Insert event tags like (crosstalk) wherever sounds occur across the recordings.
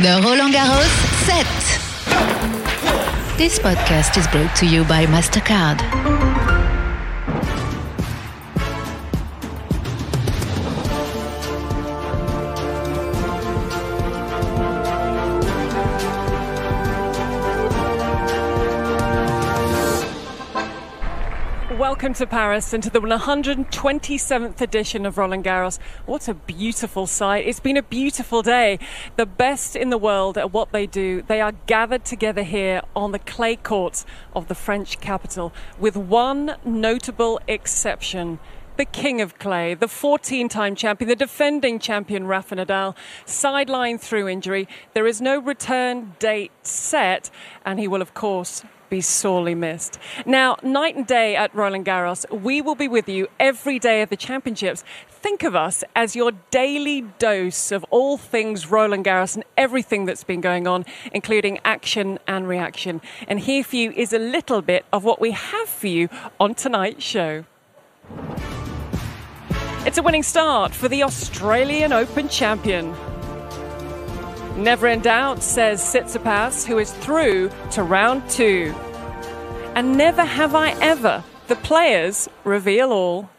The Roland Garros set. This podcast is brought to you by MasterCard. Welcome to Paris and to the 127th edition of Roland Garros. What a beautiful sight. It's been a beautiful day. The best in the world at what they do, they are gathered together here on the clay courts of the French capital with one notable exception the king of clay, the 14 time champion, the defending champion Rafa Nadal, sidelined through injury. There is no return date set, and he will, of course, be sorely missed. Now, night and day at Roland Garros, we will be with you every day of the championships. Think of us as your daily dose of all things Roland Garros and everything that's been going on, including action and reaction. And here for you is a little bit of what we have for you on tonight's show. It's a winning start for the Australian Open champion. Never in doubt, says Tsitsipas, who is through to round two. And never have I ever. The players reveal all.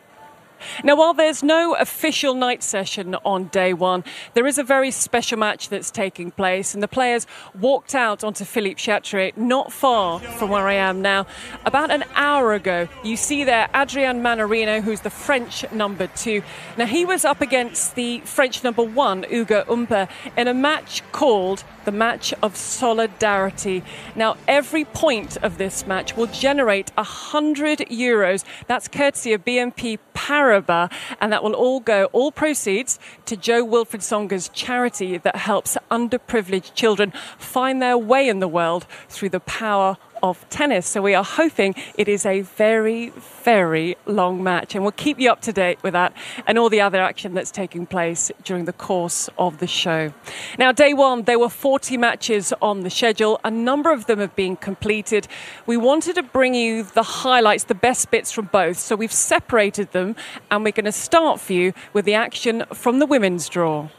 Now, while there's no official night session on day one, there is a very special match that's taking place, and the players walked out onto Philippe Chatrier, not far from where I am now, about an hour ago. You see there Adrian Mannarino, who's the French number two. Now, he was up against the French number one, Ugo Humbert, in a match called the match of solidarity. Now, every point of this match will generate 100 euros. That's courtesy of BNP Paribas, and that will all go, all proceeds, to Jo-Wilfried Tsonga's charity that helps underprivileged children find their way in the world through the power of tennis. So we are hoping it is a very, very long match. And we'll keep you up to date with that and all the other action that's taking place during the course of the show. Now, day one, there were 40 matches on the schedule. A number of them have been completed. We wanted to bring you the highlights, the best bits from both. So we've separated them and we're going to start for you with the action from the women's draw.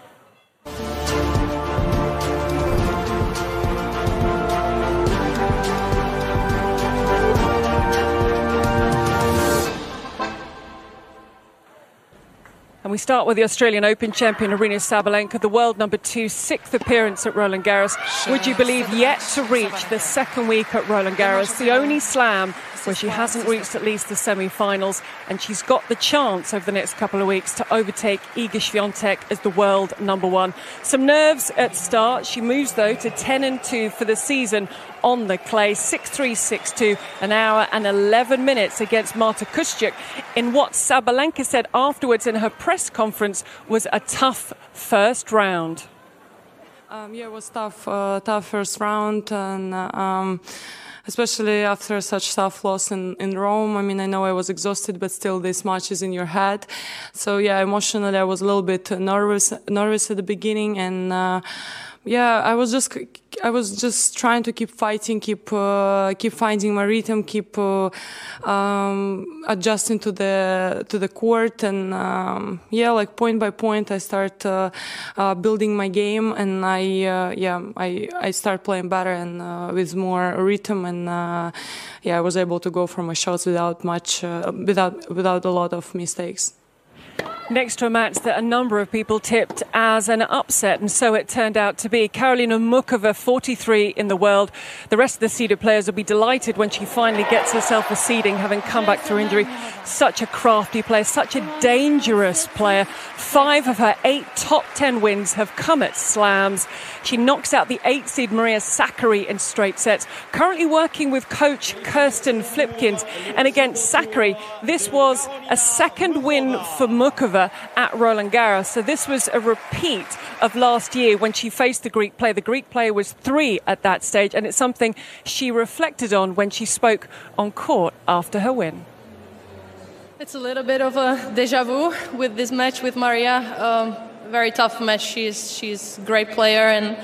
We start with the Australian Open champion Aryna Sabalenka, the world number two, sixth appearance at Roland Garros. Would you believe yet to reach the second week at Roland Garros, the only slam where she hasn't reached at least the semi-finals, and she's got the chance over the next couple of weeks to overtake Iga Swiatek as the world number one. Some nerves at start. She moves though to 10 and 2 for the season on the clay, 6-3, 6-2, an hour and 11 minutes against Marta Kostyuk in what Sabalenka said afterwards in her press conference was a tough first round. Um, yeah, it was tough, uh, tough first round, and um, especially after such tough loss in, in Rome. I mean, I know I was exhausted, but still this much is in your head. So yeah, emotionally, I was a little bit nervous, nervous at the beginning, and uh, yeah, I was just I was just trying to keep fighting, keep uh, keep finding my rhythm, keep uh, um, adjusting to the to the court, and um, yeah, like point by point, I start uh, uh building my game, and I uh, yeah I I start playing better and uh, with more rhythm, and yeah, I was able to go for my shots without much without without a lot of mistakes next to a match that a number of people tipped as an upset, and so it turned out to be. Karolina Muchova, 43 in the world. The rest of the seeded players will be delighted when she finally gets herself a seeding, having come back through injury. Such a crafty player, such a dangerous player. Five of her eight top ten wins have come at slams. She knocks out the eight seed Maria Sakkari in straight sets. Currently working with coach Kirsten Flipkens. And against Sakkari, this was a second win for At Roland Garros. So this was a repeat of last year when she faced the Greek player. The Greek player was three at that stage, and it's something she reflected on when she spoke on court after her win. It's a little bit of a deja vu with this match with Maria. Um, very tough match. She's she's great player, and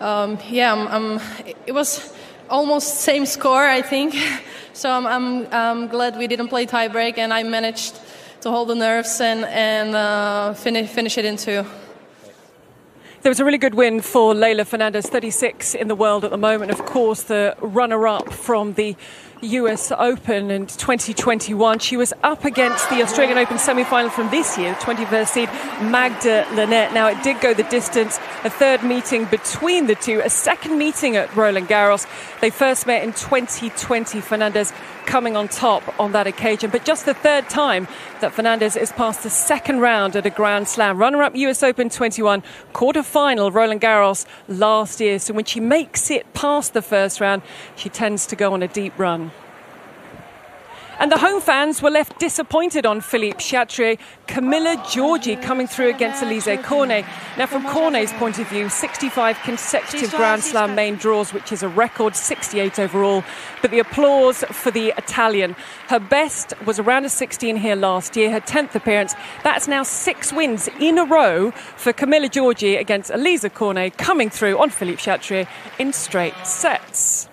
um, yeah, I'm, I'm, it was almost same score, I think. (laughs) So I'm, I'm, I'm glad we didn't play tiebreak, and I managed to hold the nerves and and uh, finish finish it in two. There was a really good win for Leylah Fernandez, 36 in the world at the moment. Of course, the runner up from the US Open in 2021. She was up against the Australian Open semi final from this year, 21st seed Magda Linette. Now, it did go the distance, a third meeting between the two, a second meeting at Roland Garros. They first met in 2020. Fernandez coming on top on that occasion, but just the third time that Fernandez is past the second round at a Grand Slam. Runner up US Open 21, quarter final Roland Garros last year. So when she makes it past the first round, she tends to go on a deep run. And the home fans were left disappointed on Philippe Chatrier. Camila Giorgi coming through against Alizé Cornet. Now, from Cornet's point of view, 65 consecutive Grand Slam main draws, which is a record, 68 overall. But the applause for the Italian. Her best was around a 16 here last year, her 10th appearance. That's now six wins in a row for Camila Giorgi against Alizé Cornet, coming through on Philippe Chatrier in straight sets.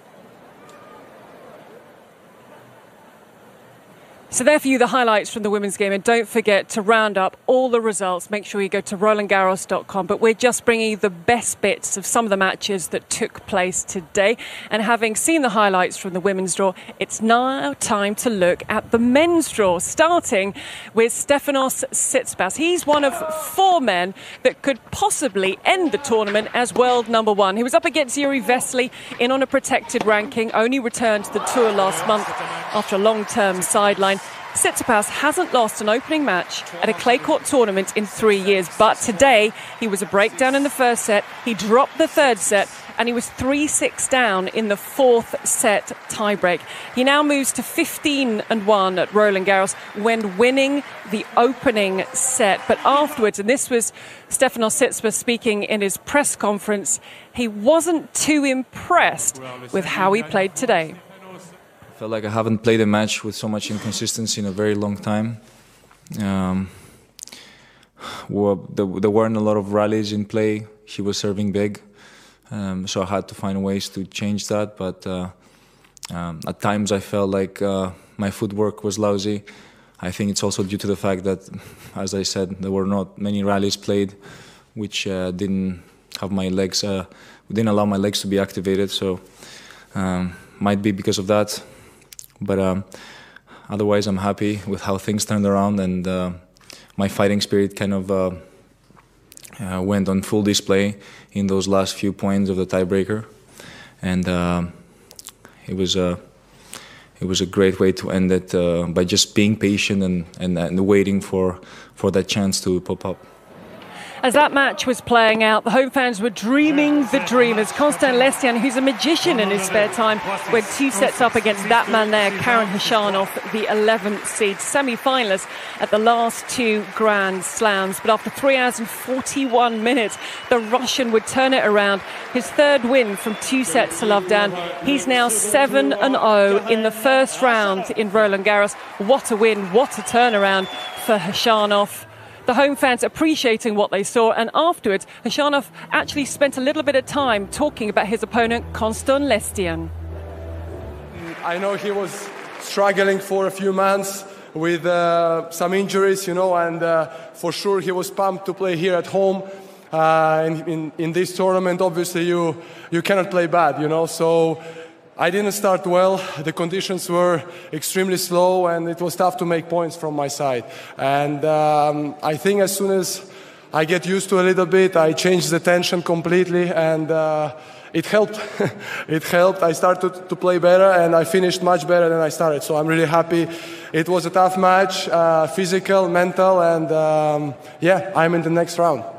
So there for you, the highlights from the women's game. And don't forget to round up all the results. Make sure you go to RolandGarros.com. But we're just bringing you the best bits of some of the matches that took place today. And having seen the highlights from the women's draw, it's now time to look at the men's draw, starting with Stefanos Tsitsipas. He's one of four men that could possibly end the tournament as world number one. He was up against Jiri Vesely in on a protected ranking, only returned to the tour last month after a long-term sideline. Tsitsipas hasn't lost an opening match at a clay court tournament in three years, but today he was a breakdown in the first set. He dropped the third set and he was 3 6 down in the fourth set tiebreak. He now moves to 15 and 1 at Roland Garros when winning the opening set. But afterwards, and this was Stefanos Tsitsipas speaking in his press conference, he wasn't too impressed with how he played today felt like I haven't played a match with so much inconsistency in a very long time. Um, well, there, there, weren't a lot of rallies in play. He was serving big, um, so I had to find ways to change that. But uh, um, at times I felt like uh, my footwork was lousy. I think it's also due to the fact that, as I said, there were not many rallies played, which uh, didn't have my legs, uh, didn't allow my legs to be activated. So um, might be because of that. But um, otherwise, I'm happy with how things turned around, and uh, my fighting spirit kind of uh, uh, went on full display in those last few points of the tiebreaker, and uh, it was a it was a great way to end it uh, by just being patient and, and, and waiting for for that chance to pop up. As that match was playing out, the home fans were dreaming the dream as Constant Lestienne, who's a magician in his spare time, went two sets up against that man there, Karen Khachanov, the 11th seed semi-finalist at the last two Grand Slams. But after three hours and 41 minutes, the Russian would turn it around. His third win from two sets to love down. He's now 7 and 0 in the first round in Roland Garros. What a win, what a turnaround for Khachanov the home fans appreciating what they saw. And afterwards, Khachanov actually spent a little bit of time talking about his opponent, Constant Lestienne. I know he was struggling for a few months with uh, some injuries, you know, and uh, for sure he was pumped to play here at home. Uh, in, in, in this tournament, obviously, you, you cannot play bad, you know, so I didn't start well. The conditions were extremely slow, and it was tough to make points from my side. And um, I think as soon as I get used to a little bit, I changed the tension completely, and uh, it helped. (laughs) it helped. I started to play better, and I finished much better than I started. So I'm really happy. It was a tough match, uh, physical, mental, and um, yeah, I'm in the next round.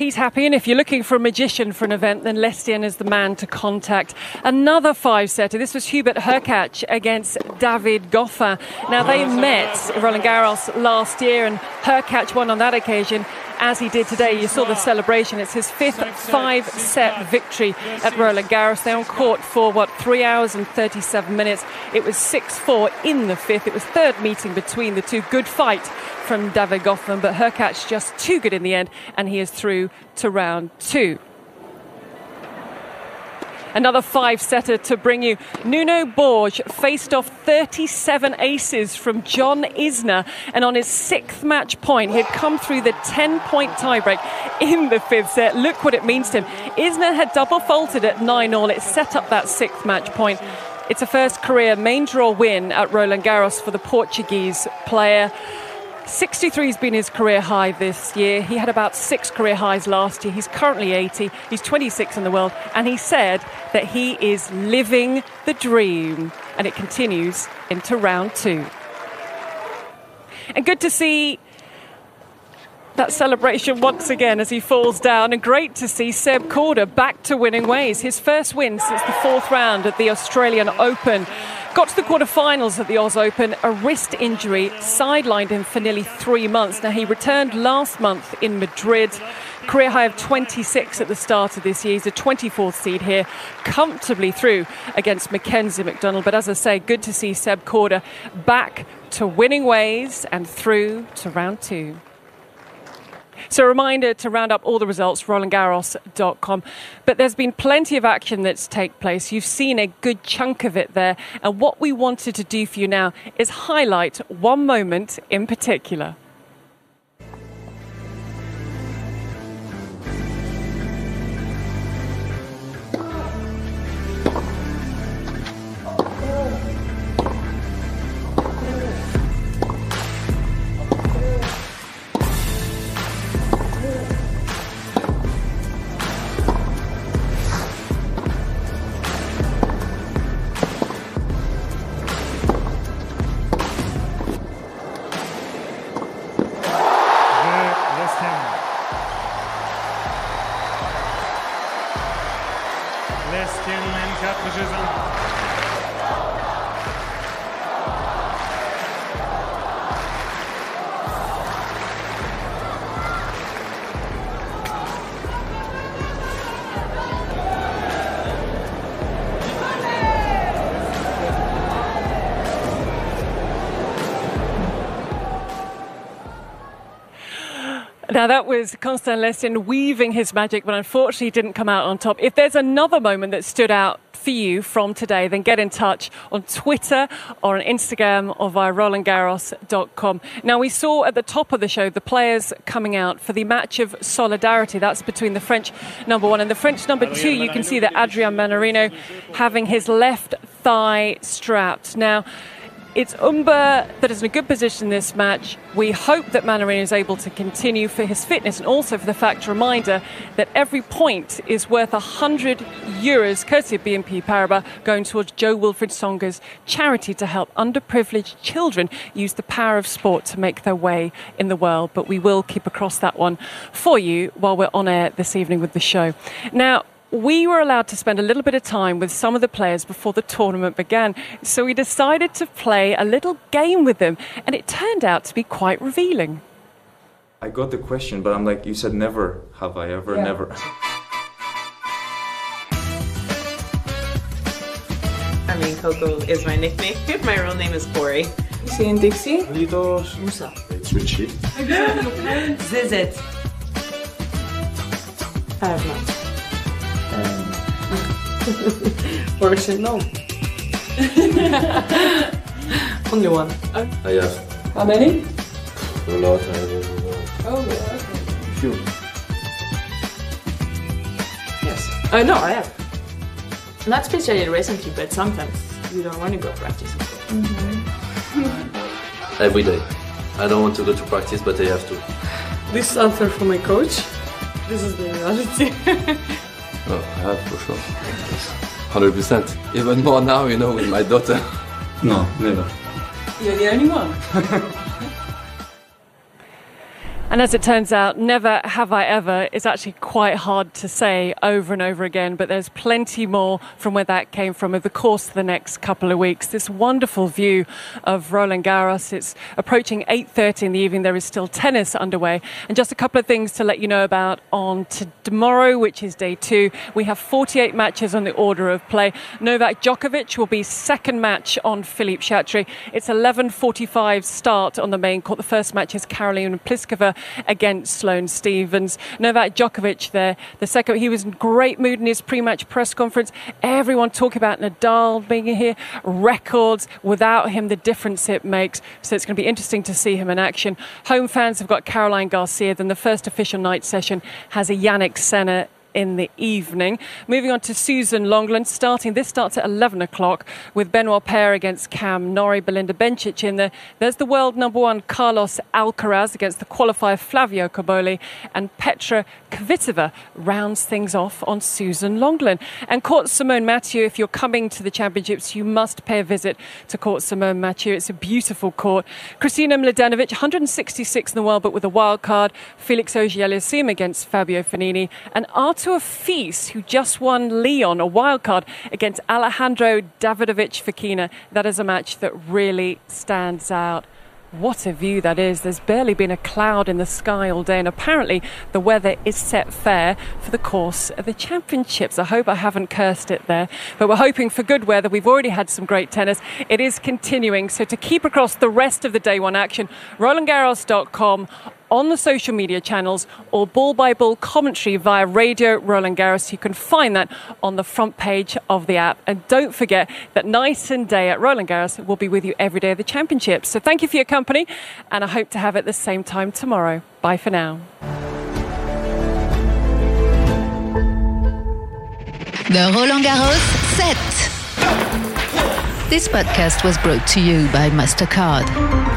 He's happy, and if you're looking for a magician for an event, then Lestienne is the man to contact. Another five setter. This was Hubert Hurkacz against David Goffin. Now, they met Roland Garros last year, and Hurkacz won on that occasion as he did today. You saw the celebration. It's his fifth five set victory at Roland Garros. They're on court for, what, three hours and 37 minutes. It was 6 4 in the fifth. It was third meeting between the two. Good fight from David Goffin, but Hurkacz just too good in the end, and he is through to round two. Another five setter to bring you. Nuno Borges faced off 37 aces from John Isner, and on his sixth match point, he had come through the 10 point tiebreak in the fifth set. Look what it means to him. Isner had double faulted at 9 all. It set up that sixth match point. It's a first career main draw win at Roland Garros for the Portuguese player. 63 has been his career high this year. He had about six career highs last year. He's currently 80. He's 26 in the world. And he said that he is living the dream. And it continues into round two. And good to see that celebration once again as he falls down. And great to see Seb Korda back to winning ways. His first win since the fourth round at the Australian Open. Got to the quarterfinals at the Oz Open. A wrist injury sidelined him for nearly three months. Now, he returned last month in Madrid. Career high of 26 at the start of this year. He's a 24th seed here, comfortably through against Mackenzie McDonald. But as I say, good to see Seb Korda back to winning ways and through to round two. So, a reminder to round up all the results, RolandGarros.com. But there's been plenty of action that's taken place. You've seen a good chunk of it there. And what we wanted to do for you now is highlight one moment in particular. Now, that was Constant Lestienne weaving his magic, but unfortunately didn't come out on top. If there's another moment that stood out for you from today, then get in touch on Twitter or on Instagram or via RolandGarros.com. Now, we saw at the top of the show the players coming out for the match of solidarity. That's between the French number one and the French number two. You can see that Adrian Mannarino having his left thigh strapped. Now, it's Humbert that is in a good position this match. We hope that Mannarino is able to continue for his fitness and also for the fact reminder that every point is worth 100 euros, courtesy of BNP Paribas, going towards Jo-Wilfried Tsonga's charity to help underprivileged children use the power of sport to make their way in the world. But we will keep across that one for you while we're on air this evening with the show. Now, we were allowed to spend a little bit of time with some of the players before the tournament began. So we decided to play a little game with them, and it turned out to be quite revealing. I got the question, but I'm like, you said never have I ever, yeah. never. I mean, Coco is my nickname. (laughs) my real name is Cori. See in Dixie? Litos. Musa. It's Richie. Zizit. I have not. (laughs) or say no. (laughs) Only one. I have. How many? A lot. I don't know. Oh, yeah, okay. Few. Yes. I uh, know, I have. Not especially recently, but sometimes you don't want to go practice. Mm-hmm. Every day. I don't want to go to practice, but I have to. This is answer from my coach. This is the reality. (laughs) Oh, I have for sure. Hundred percent. Even more now, you know, with my daughter. No, never. You're the only one. (laughs) And as it turns out, never have I ever is actually quite hard to say over and over again, but there's plenty more from where that came from over the course of the next couple of weeks. This wonderful view of Roland Garros. It's approaching 8.30 in the evening. There is still tennis underway. And just a couple of things to let you know about on tomorrow, which is day two. We have 48 matches on the order of play. Novak Djokovic will be second match on Philippe Chatrier. It's 11.45 start on the main court. The first match is Karolina Pliskova against Sloane Stevens. Novak Djokovic there, the second, he was in great mood in his pre-match press conference. Everyone talking about Nadal being here, records without him, the difference it makes. So it's going to be interesting to see him in action. Home fans have got Caroline Garcia. Then the first official night session has a Jannik Sinner in the evening. Moving on to Suzanne Lenglen, starting this starts at 11 o'clock with Benoit Paire against Cam Norrie, Belinda Bencic in there. There's the world number one Carlos Alcaraz against the qualifier Flavio Cobolli, and Petra Kvitova rounds things off on Suzanne Lenglen. And Court Simone Mathieu, if you're coming to the championships, you must pay a visit to Court Simone Mathieu. It's a beautiful court. Kristina Mladenovic, 166 in the world, but with a wild card. Felix Auger-Aliassime against Fabio Fognini, and Art to a feast who just won Lyon, a wild card, against Alejandro Davidovich Fokina. That is a match that really stands out. What a view that is. There's barely been a cloud in the sky all day, and apparently the weather is set fair for the course of the championships. I hope I haven't cursed it there, but we're hoping for good weather. We've already had some great tennis. It is continuing, so to keep across the rest of the day one action, RolandGarros.com on the social media channels or ball by ball commentary via Radio Roland Garros. You can find that on the front page of the app. And don't forget that night and day at Roland Garros will be with you every day of the championships. So thank you for your company, and I hope to have it the same time tomorrow. Bye for now. The Roland Garros set. This podcast was brought to you by MasterCard.